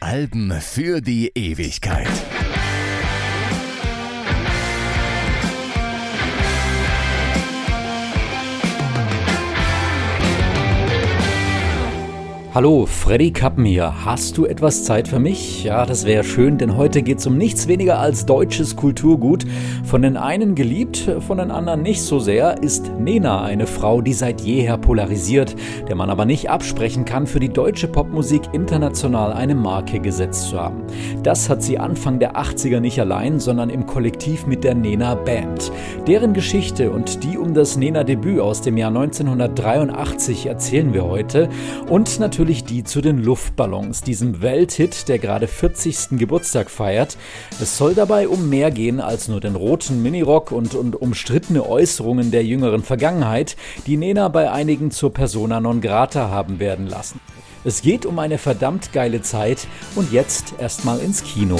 Alben für die Ewigkeit. Hallo, Freddy Kappen hier. Hast du etwas Zeit für mich? Ja, das wäre schön, denn heute geht es um nichts weniger als deutsches Kulturgut. Von den einen geliebt, von den anderen nicht so sehr, ist Nena eine Frau, die seit jeher polarisiert, der man aber nicht absprechen kann, für die deutsche Popmusik international eine Marke gesetzt zu haben. Das hat sie Anfang der 80er nicht allein, sondern im Kollektiv mit der Nena Band. Deren Geschichte und die um das Nena Debüt aus dem Jahr 1983 erzählen wir heute und natürlich natürlich die zu den Luftballons, diesem Welthit, der gerade 40. Geburtstag feiert. Es soll dabei um mehr gehen als nur den roten Minirock und, und umstrittene Äußerungen der jüngeren Vergangenheit, die Nena bei einigen zur Persona non grata haben werden lassen. Es geht um eine verdammt geile Zeit und jetzt erstmal ins Kino.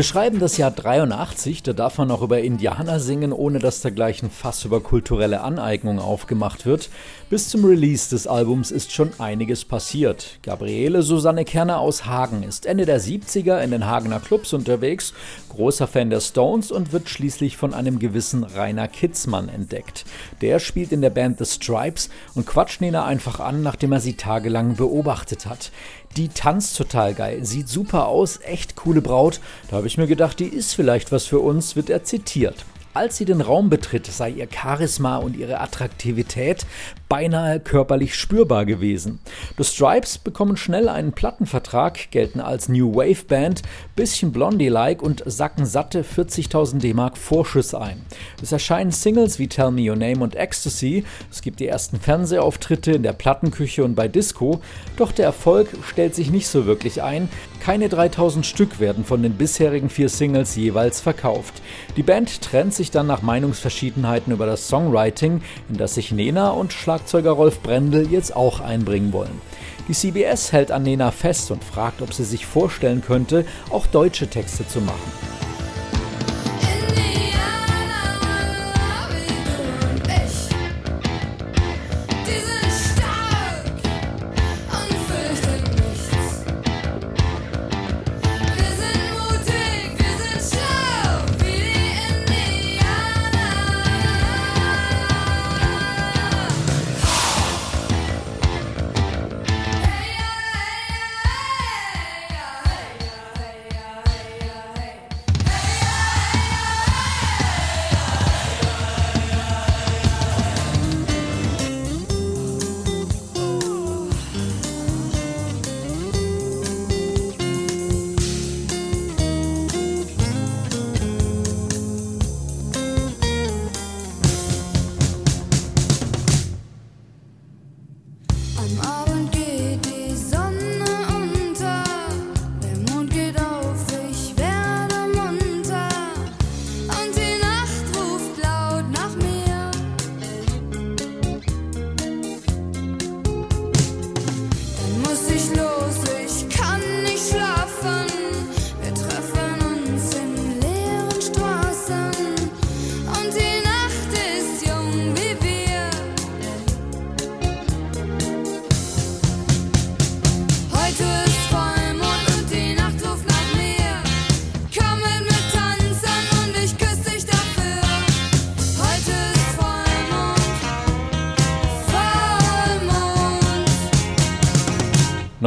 Wir schreiben das Jahr 83, da darf man noch über Indianer singen, ohne dass da gleich ein Fass über kulturelle Aneignung aufgemacht wird. Bis zum Release des Albums ist schon einiges passiert. Gabriele Susanne Kerner aus Hagen ist Ende der 70er in den Hagener Clubs unterwegs, großer Fan der Stones und wird schließlich von einem gewissen Rainer Kitzmann entdeckt. Der spielt in der Band The Stripes und quatscht Nena einfach an, nachdem er sie tagelang beobachtet hat. Die tanzt total geil, sieht super aus, echt coole Braut. Da habe ich mir gedacht, die ist vielleicht was für uns, wird er zitiert. Als sie den Raum betritt, sei ihr Charisma und ihre Attraktivität beinahe körperlich spürbar gewesen. The Stripes bekommen schnell einen Plattenvertrag, gelten als New Wave Band, bisschen Blondie-like und sacken satte 40.000 D-Mark Vorschuss ein. Es erscheinen Singles wie Tell Me Your Name und Ecstasy, es gibt die ersten Fernsehauftritte in der Plattenküche und bei Disco, doch der Erfolg stellt sich nicht so wirklich ein. Keine 3000 Stück werden von den bisherigen vier Singles jeweils verkauft. Die Band trennt sich dann nach Meinungsverschiedenheiten über das Songwriting, in das sich Nena und Schlagzeuger Rolf Brendel jetzt auch einbringen wollen. Die CBS hält an Nena fest und fragt, ob sie sich vorstellen könnte, auch deutsche Texte zu machen.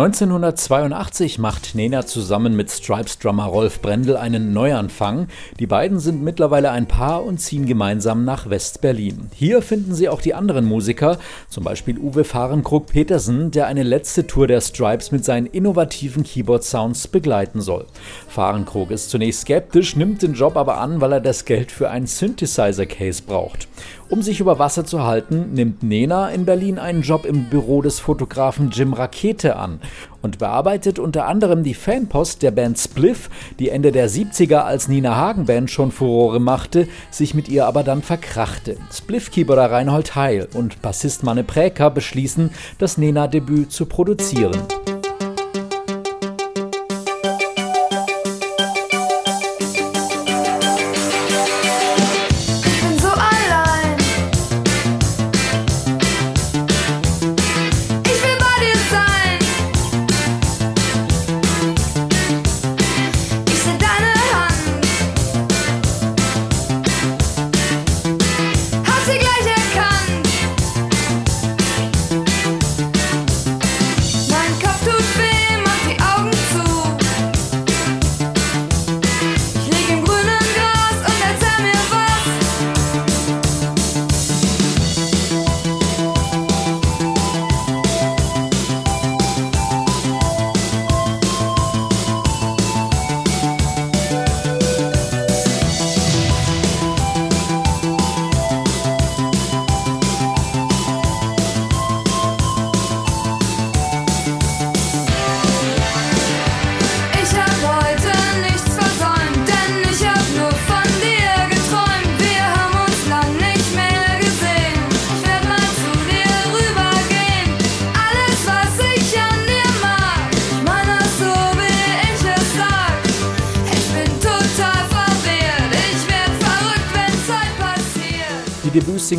1982 macht Nena zusammen mit Stripes-Drummer Rolf Brendel einen Neuanfang. Die beiden sind mittlerweile ein Paar und ziehen gemeinsam nach West-Berlin. Hier finden sie auch die anderen Musiker, zum Beispiel Uwe Fahrenkrug-Petersen, der eine letzte Tour der Stripes mit seinen innovativen Keyboard-Sounds begleiten soll. Fahrenkrug ist zunächst skeptisch, nimmt den Job aber an, weil er das Geld für ein Synthesizer-Case braucht. Um sich über Wasser zu halten, nimmt Nena in Berlin einen Job im Büro des Fotografen Jim Rakete an und bearbeitet unter anderem die Fanpost der Band Spliff, die Ende der 70er als Nina Hagen Band schon Furore machte, sich mit ihr aber dann verkrachte. Spliff-Keyboarder Reinhold Heil und Bassist Manne Präker beschließen, das Nena-Debüt zu produzieren.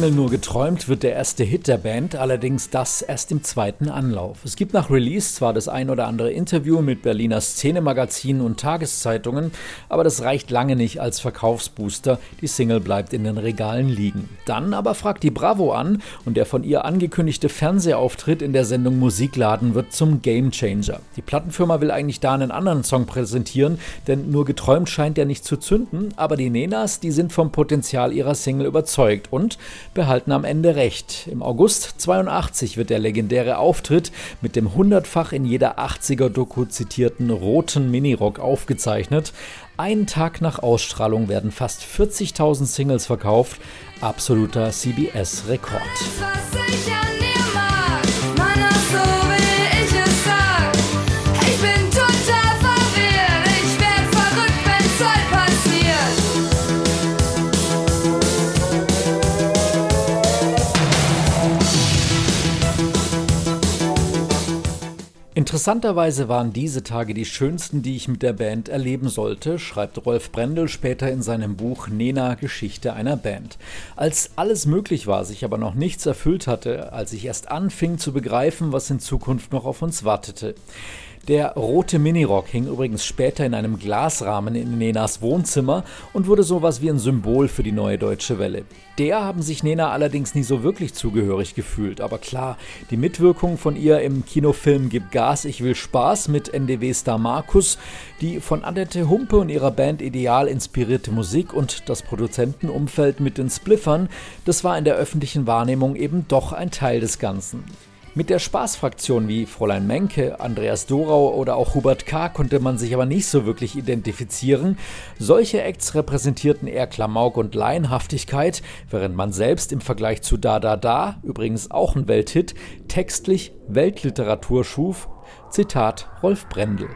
Debütsingle Nur geträumt wird der erste Hit der Band, allerdings das erst im zweiten Anlauf. Es gibt nach Release zwar das ein oder andere Interview mit Berliner Szenemagazinen und Tageszeitungen, aber das reicht lange nicht als Verkaufsbooster. Die Single bleibt in den Regalen liegen. Dann aber fragt die Bravo an und der von ihr angekündigte Fernsehauftritt in der Sendung Musikladen wird zum Gamechanger. Die Plattenfirma will eigentlich da einen anderen Song präsentieren, denn Nur geträumt scheint ja nicht zu zünden, aber die Nenas, die sind vom Potenzial ihrer Single überzeugt und behalten am Ende recht. Im August 82 wird der legendäre Auftritt mit dem hundertfach in jeder 80er-Doku zitierten roten Minirock aufgezeichnet. Einen Tag nach Ausstrahlung werden fast 40.000 Singles verkauft. Absoluter CBS-Rekord. Interessanterweise waren diese Tage die schönsten, die ich mit der Band erleben sollte, schreibt Rolf Brendel später in seinem Buch Nena Geschichte einer Band. Als alles möglich war, sich aber noch nichts erfüllt hatte, als ich erst anfing zu begreifen, was in Zukunft noch auf uns wartete. Der rote Minirock hing übrigens später in einem Glasrahmen in Nenas Wohnzimmer und wurde sowas wie ein Symbol für die neue deutsche Welle. Der haben sich Nena allerdings nie so wirklich zugehörig gefühlt. Aber klar, die Mitwirkung von ihr im Kinofilm Gib Gas, ich will Spaß mit NDW-Star Markus, die von Annette Humpe und ihrer Band Ideal inspirierte Musik und das Produzentenumfeld mit den Spliffern, das war in der öffentlichen Wahrnehmung eben doch ein Teil des Ganzen. Mit der Spaßfraktion wie Fräulein Menke, Andreas Dorau oder auch Hubert K. konnte man sich aber nicht so wirklich identifizieren. Solche Acts repräsentierten eher Klamauk und Laienhaftigkeit, während man selbst im Vergleich zu Da Da Da, übrigens auch ein Welthit, textlich Weltliteratur schuf. Zitat Rolf Brendel.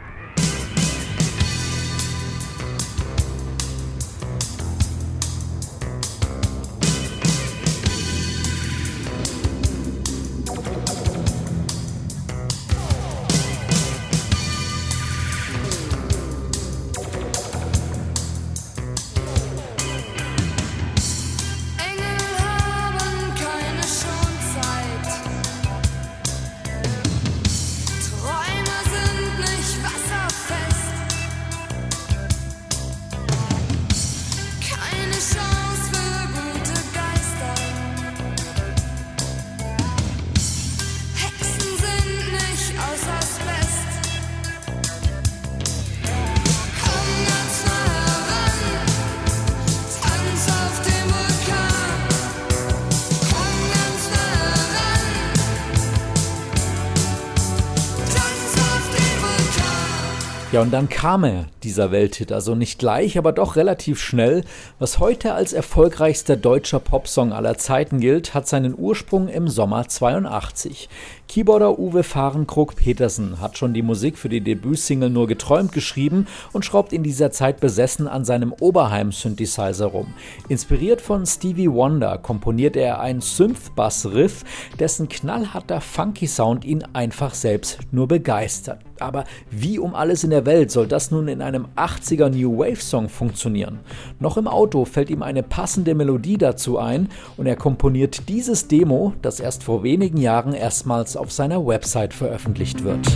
Ja, und dann kam er, dieser Welthit, also nicht gleich, aber doch relativ schnell. Was heute als erfolgreichster deutscher Popsong aller Zeiten gilt, hat seinen Ursprung im Sommer 82. Keyboarder Uwe Fahrenkrog-Petersen hat schon die Musik für die Debütsingle Nur geträumt geschrieben und schraubt in dieser Zeit besessen an seinem Oberheim-Synthesizer rum. Inspiriert von Stevie Wonder komponiert er ein Synth-Bass-Riff, dessen knallharter Funky-Sound ihn einfach selbst nur begeistert. Aber wie um alles in der Welt soll das nun in einem 80er New Wave Song funktionieren? Noch im Auto fällt ihm eine passende Melodie dazu ein und er komponiert dieses Demo, das erst vor wenigen Jahren erstmals auf seiner Website veröffentlicht wird.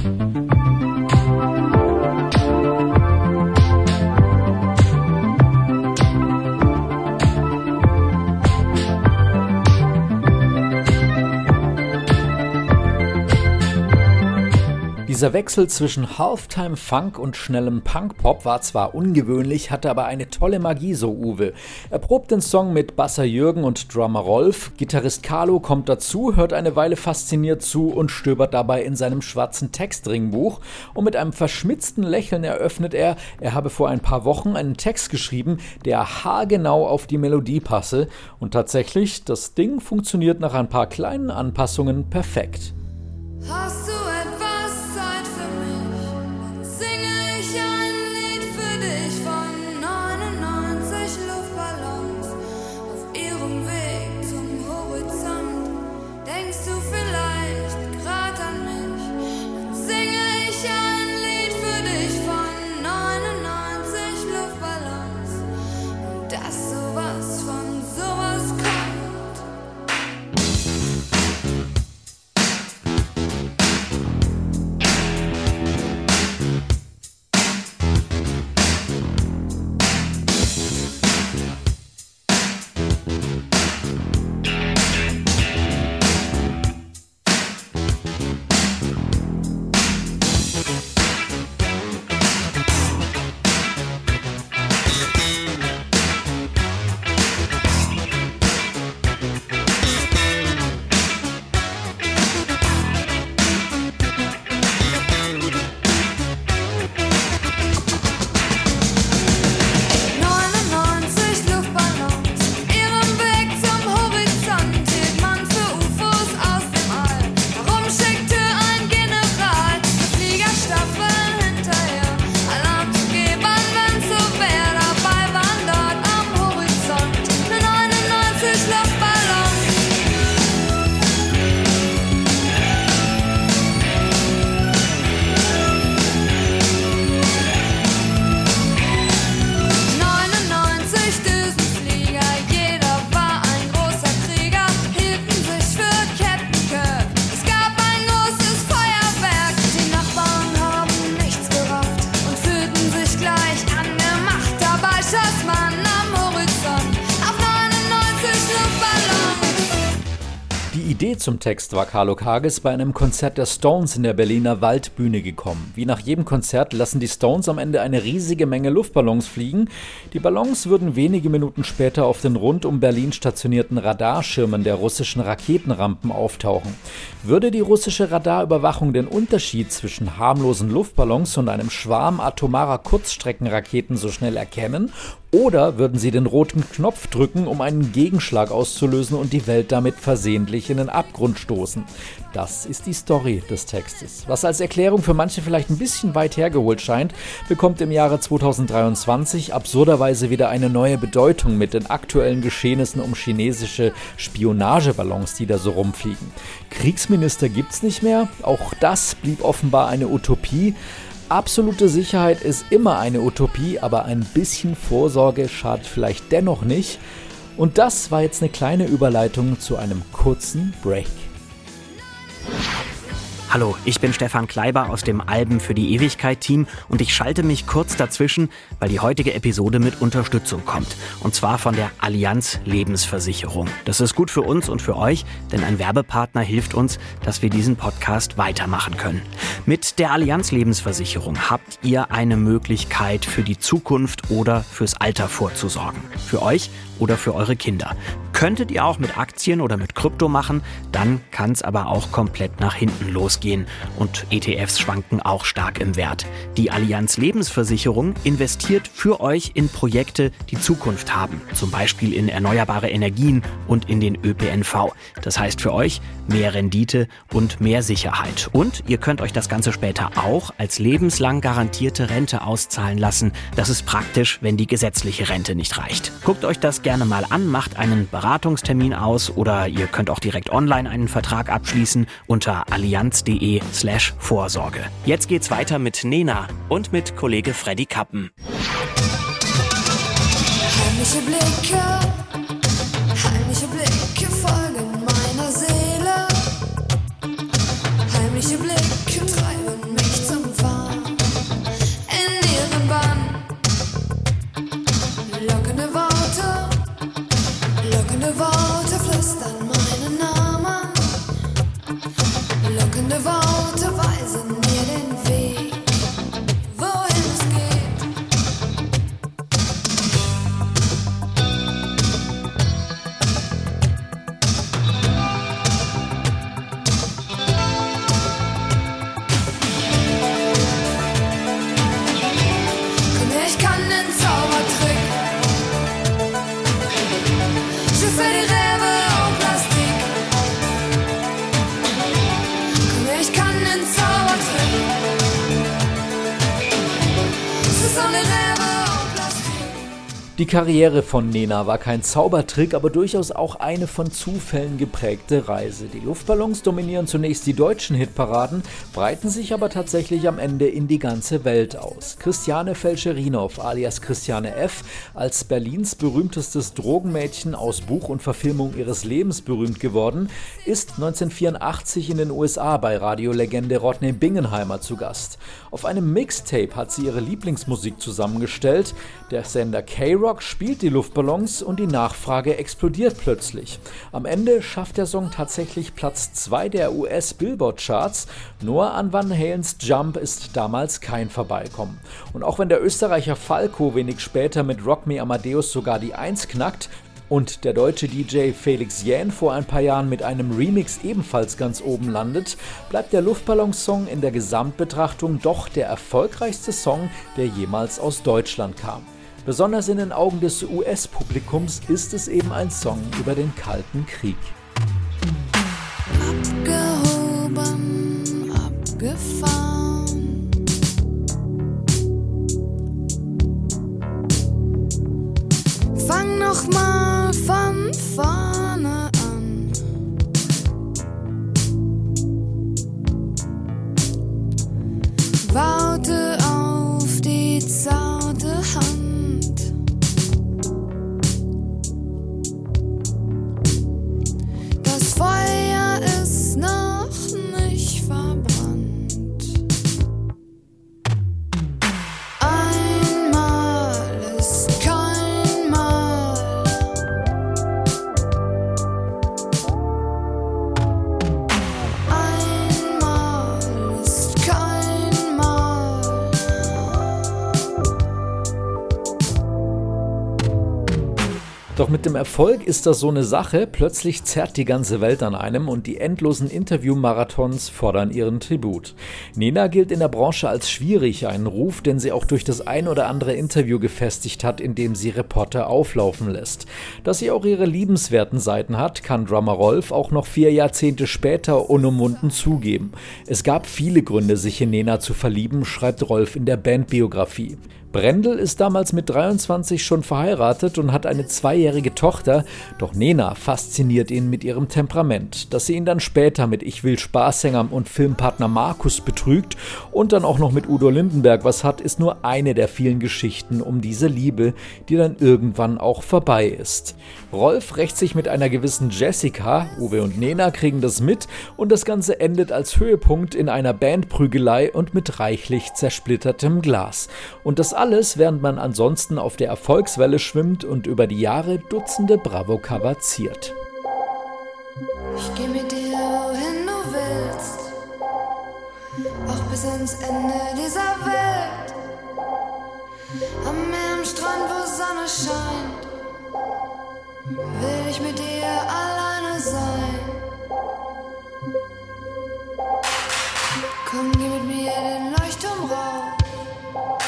Dieser Wechsel zwischen Halftime Funk und schnellem Punkpop war zwar ungewöhnlich, hatte aber eine tolle Magie, so Uwe. Er probt den Song mit Basser Jürgen und Drummer Rolf. Gitarrist Carlo kommt dazu, hört eine Weile fasziniert zu und stöbert dabei in seinem schwarzen Textringbuch. Und mit einem verschmitzten Lächeln eröffnet er, er habe vor ein paar Wochen einen Text geschrieben, der haargenau auf die Melodie passe. Und tatsächlich, das Ding funktioniert nach ein paar kleinen Anpassungen perfekt. Hast du Idee zum Text war Carlo Kages bei einem Konzert der Stones in der Berliner Waldbühne gekommen. Wie nach jedem Konzert lassen die Stones am Ende eine riesige Menge Luftballons fliegen. Die Ballons würden wenige Minuten später auf den rund um Berlin stationierten Radarschirmen der russischen Raketenrampen auftauchen. Würde die russische Radarüberwachung den Unterschied zwischen harmlosen Luftballons und einem Schwarm atomarer Kurzstreckenraketen so schnell erkennen? Oder würden sie den roten Knopf drücken, um einen Gegenschlag auszulösen und die Welt damit versehentlich in den Abgrund stoßen? Das ist die Story des Textes. Was als Erklärung für manche vielleicht ein bisschen weit hergeholt scheint, bekommt im Jahre 2023 absurderweise wieder eine neue Bedeutung mit den aktuellen Geschehnissen um chinesische Spionageballons, die da so rumfliegen. Kriegsminister gibt's nicht mehr, auch das blieb offenbar eine Utopie. Absolute Sicherheit ist immer eine Utopie, aber ein bisschen Vorsorge schadet vielleicht dennoch nicht. Und das war jetzt eine kleine Überleitung zu einem kurzen Break. Hallo, ich bin Stefan Kleiber aus dem Alben für die Ewigkeit Team und ich schalte mich kurz dazwischen, weil die heutige Episode mit Unterstützung kommt. Und zwar von der Allianz Lebensversicherung. Das ist gut für uns und für euch, denn ein Werbepartner hilft uns, dass wir diesen Podcast weitermachen können. Mit der Allianz Lebensversicherung habt ihr eine Möglichkeit für die Zukunft oder fürs Alter vorzusorgen. Für euch oder für eure Kinder. könntet ihr auch mit Aktien oder mit Krypto machen, dann kann es aber auch komplett nach hinten losgehen. Und ETFs schwanken auch stark im Wert. Die Allianz Lebensversicherung investiert für euch in Projekte, die Zukunft haben. Zum Beispiel in erneuerbare Energien und in den ÖPNV. Das heißt für euch mehr Rendite und mehr Sicherheit. Und ihr könnt euch das Ganze später auch als lebenslang garantierte Rente auszahlen lassen. Das ist praktisch, wenn die gesetzliche Rente nicht reicht. Guckt euch das gerne mal an, macht einen Beratungstermin aus oder ihr könnt auch direkt online einen Vertrag abschließen unter allianz.de slash Vorsorge. Jetzt geht's weiter mit Nena und mit Kollege Freddy Kappen. Blicke, Die Karriere von Nena war kein Zaubertrick, aber durchaus auch eine von Zufällen geprägte Reise. Die Luftballons dominieren zunächst die deutschen Hitparaden, breiten sich aber tatsächlich am Ende in die ganze Welt aus. Christiane Felcherinow alias Christiane F. als Berlins berühmtestes Drogenmädchen aus Buch und Verfilmung ihres Lebens berühmt geworden, ist 1984 in den USA bei Radiolegende Rodney Bingenheimer zu Gast. Auf einem Mixtape hat sie ihre Lieblingsmusik zusammengestellt. Der Sender K-Rock spielt die Luftballons und die Nachfrage explodiert plötzlich. Am Ende schafft der Song tatsächlich Platz 2 der US-Billboard-Charts. Nur an Van Halens Jump ist damals kein Vorbeikommen. Und auch wenn der Österreicher Falco wenig später mit Rock Me Amadeus sogar die 1 knackt, und der deutsche DJ Felix Jähn vor ein paar Jahren mit einem Remix ebenfalls ganz oben landet, bleibt der Luftballonsong in der Gesamtbetrachtung doch der erfolgreichste Song, der jemals aus Deutschland kam. Besonders in den Augen des US-Publikums ist es eben ein Song über den Kalten Krieg. Abgehoben, abgefahren. Fang noch mal von vorne Erfolg ist das so eine Sache, plötzlich zerrt die ganze Welt an einem und die endlosen Interview-Marathons fordern ihren Tribut. Nena gilt in der Branche als schwierig, einen Ruf, den sie auch durch das ein oder andere Interview gefestigt hat, in dem sie Reporter auflaufen lässt. Dass sie auch ihre liebenswerten Seiten hat, kann Drummer Rolf auch noch vier Jahrzehnte später unumwunden zugeben. Es gab viele Gründe, sich in Nena zu verlieben, schreibt Rolf in der Bandbiografie. Brendel ist damals mit 23 schon verheiratet und hat eine zweijährige Tochter, doch Nena fasziniert ihn mit ihrem Temperament. Dass sie ihn dann später mit Ich will Spaßsänger und Filmpartner Markus betrügt und dann auch noch mit Udo Lindenberg was hat, ist nur eine der vielen Geschichten um diese Liebe, die dann irgendwann auch vorbei ist. Rolf rächt sich mit einer gewissen Jessica, Uwe und Nena kriegen das mit und das Ganze endet als Höhepunkt in einer Bandprügelei und mit reichlich zersplittertem Glas. Und das alles, während man ansonsten auf der Erfolgswelle schwimmt und über die Jahre Dutzende Bravo-Cover ziert. Ich geh mit dir, wohin du willst. Auch bis ans Ende dieser Welt. Am Meer, am Strand. Will ich mit dir alleine sein. Komm, geh mit mir den Leuchtturm rauf.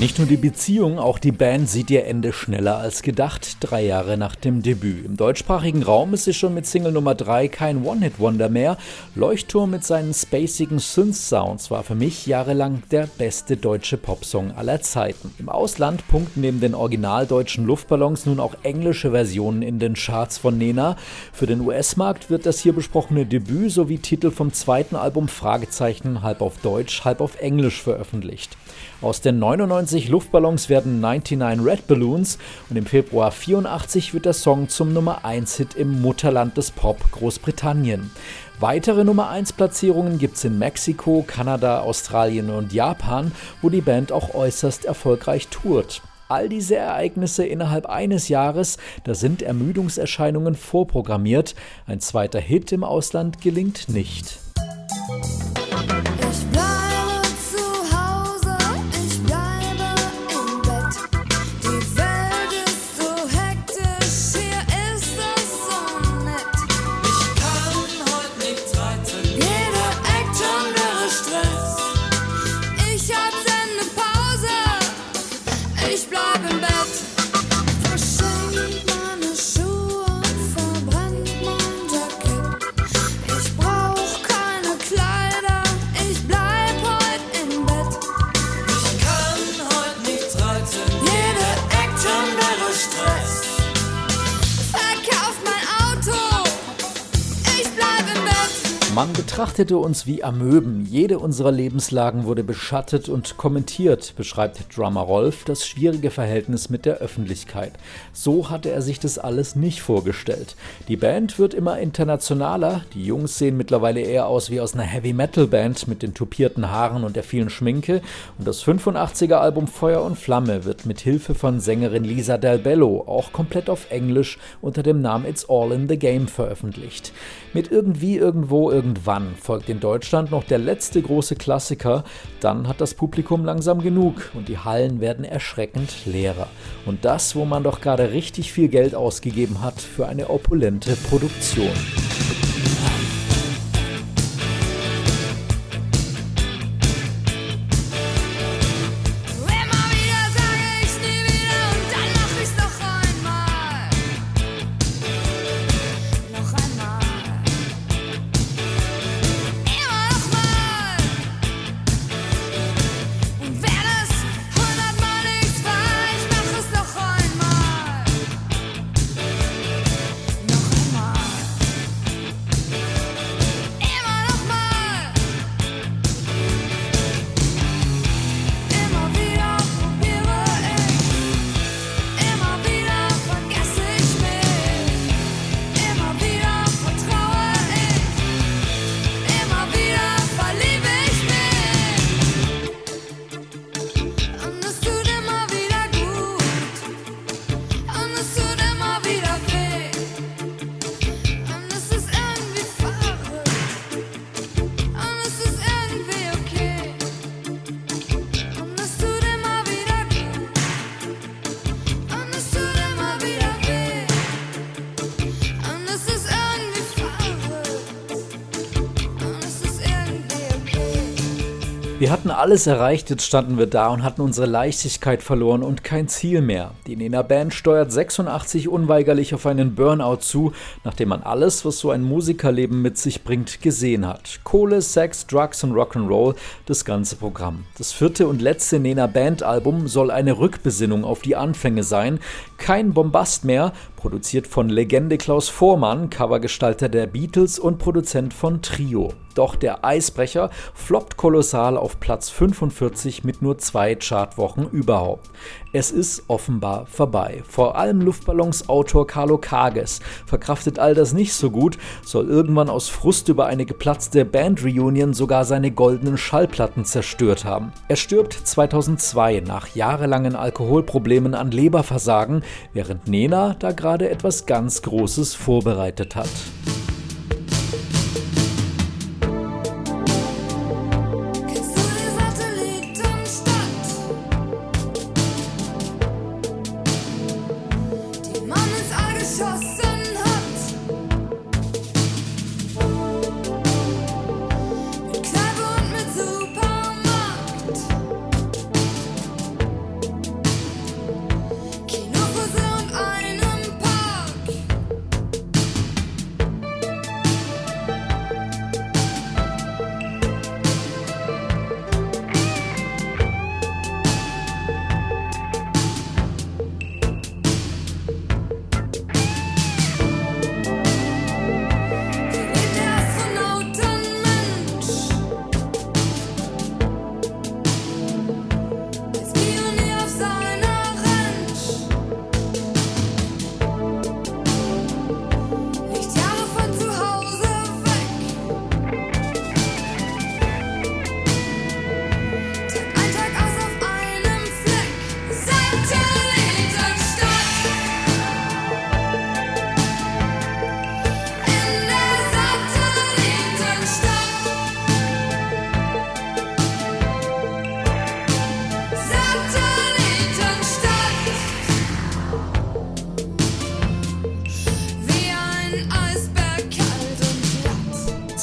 Nicht nur die Beziehung, auch die Band sieht ihr Ende schneller als gedacht, drei Jahre nach dem Debüt. Im deutschsprachigen Raum ist sie schon mit Single Nummer 3 kein One-Hit-Wonder mehr. Leuchtturm mit seinen spacigen Synth-Sounds war für mich jahrelang der beste deutsche Popsong aller Zeiten. Im Ausland punkten neben den originaldeutschen Luftballons nun auch englische Versionen in den Charts von Nena. Für den US-Markt wird das hier besprochene Debüt sowie Titel vom zweiten Album Fragezeichen halb auf Deutsch, halb auf Englisch veröffentlicht. Aus den 99 Luftballons werden 99 Red Balloons und im Februar 84 wird der Song zum Nummer 1 Hit im Mutterland des Pop Großbritannien. Weitere Nummer 1 Platzierungen gibt's in Mexiko, Kanada, Australien und Japan, wo die Band auch äußerst erfolgreich tourt. All diese Ereignisse innerhalb eines Jahres, da sind Ermüdungserscheinungen vorprogrammiert. Ein zweiter Hit im Ausland gelingt nicht. Betrachtete uns wie Amöben. Jede unserer Lebenslagen wurde beschattet und kommentiert, beschreibt Drummer Rolf das schwierige Verhältnis mit der Öffentlichkeit. So hatte er sich das alles nicht vorgestellt. Die Band wird immer internationaler. Die Jungs sehen mittlerweile eher aus wie aus einer Heavy Metal Band mit den tupierten Haaren und der vielen Schminke. Und das 85er Album Feuer und Flamme wird mit Hilfe von Sängerin Lisa Del Bello auch komplett auf Englisch unter dem Namen It's All in the Game veröffentlicht. Mit irgendwie, irgendwo, irgendwann folgt in Deutschland noch der letzte große Klassiker. Dann hat das Publikum langsam genug und die Hallen werden erschreckend leerer. Und das, wo man doch gerade richtig viel Geld ausgegeben hat für eine opulente Produktion. Wir hatten alles erreicht, jetzt standen wir da und hatten unsere Leichtigkeit verloren und kein Ziel mehr. Die Nena Band steuert 86 unweigerlich auf einen Burnout zu, nachdem man alles, was so ein Musikerleben mit sich bringt, gesehen hat. Kohle, Sex, Drugs und Rock'n'Roll, das ganze Programm. Das vierte und letzte Nena Band Album soll eine Rückbesinnung auf die Anfänge sein. Kein Bombast mehr, produziert von Legende Klaus Vormann, Covergestalter der Beatles und Produzent von Trio. Doch der Eisbrecher floppt kolossal auf Platz 45 mit nur zwei Chartwochen überhaupt. Es ist offenbar vorbei. Vor allem Luftballons-Autor Carlo Kages verkraftet all das nicht so gut, soll irgendwann aus Frust über eine geplatzte Band-Reunion sogar seine goldenen Schallplatten zerstört haben. Er stirbt 2002 nach jahrelangen Alkoholproblemen an Leberversagen, während Nena da gerade etwas ganz Großes vorbereitet hat.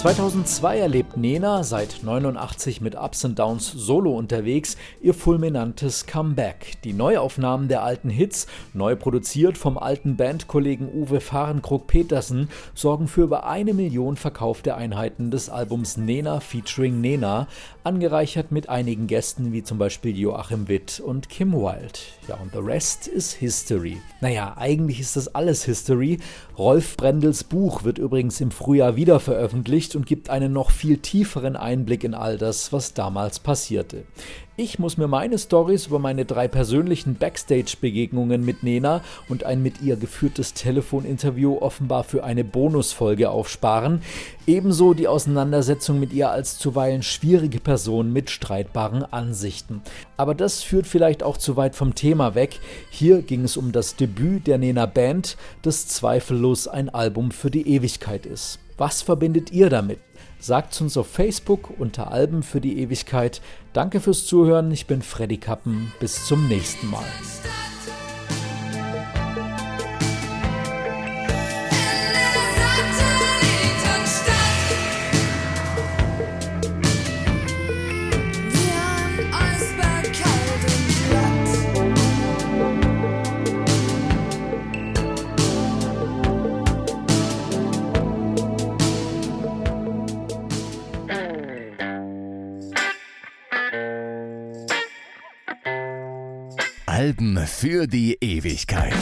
2002 erlebt Nena, seit 89 mit Ups and Downs solo unterwegs, ihr fulminantes Comeback. Die Neuaufnahmen der alten Hits, neu produziert vom alten Bandkollegen Uwe Fahrenkrug-Petersen, sorgen für über eine Million verkaufte Einheiten des Albums Nena featuring Nena, angereichert mit einigen Gästen wie zum Beispiel Joachim Witt und Kim Wilde. Ja, und the rest is History. Naja, eigentlich ist das alles History. Rolf Brendels Buch wird übrigens im Frühjahr wieder veröffentlicht und gibt einen noch viel tieferen Einblick in all das, was damals passierte. Ich muss mir meine Stories über meine drei persönlichen Backstage-Begegnungen mit Nena und ein mit ihr geführtes Telefoninterview offenbar für eine Bonusfolge aufsparen. Ebenso die Auseinandersetzung mit ihr als zuweilen schwierige Person mit streitbaren Ansichten. Aber das führt vielleicht auch zu weit vom Thema weg. Hier ging es um das Debüt der Nena Band, das zweifellos ein Album für die Ewigkeit ist. Was verbindet ihr damit? Sagt uns auf Facebook unter Alben für die Ewigkeit. Danke fürs Zuhören. Ich bin Freddy Kappen. Bis zum nächsten Mal. Für die Ewigkeit.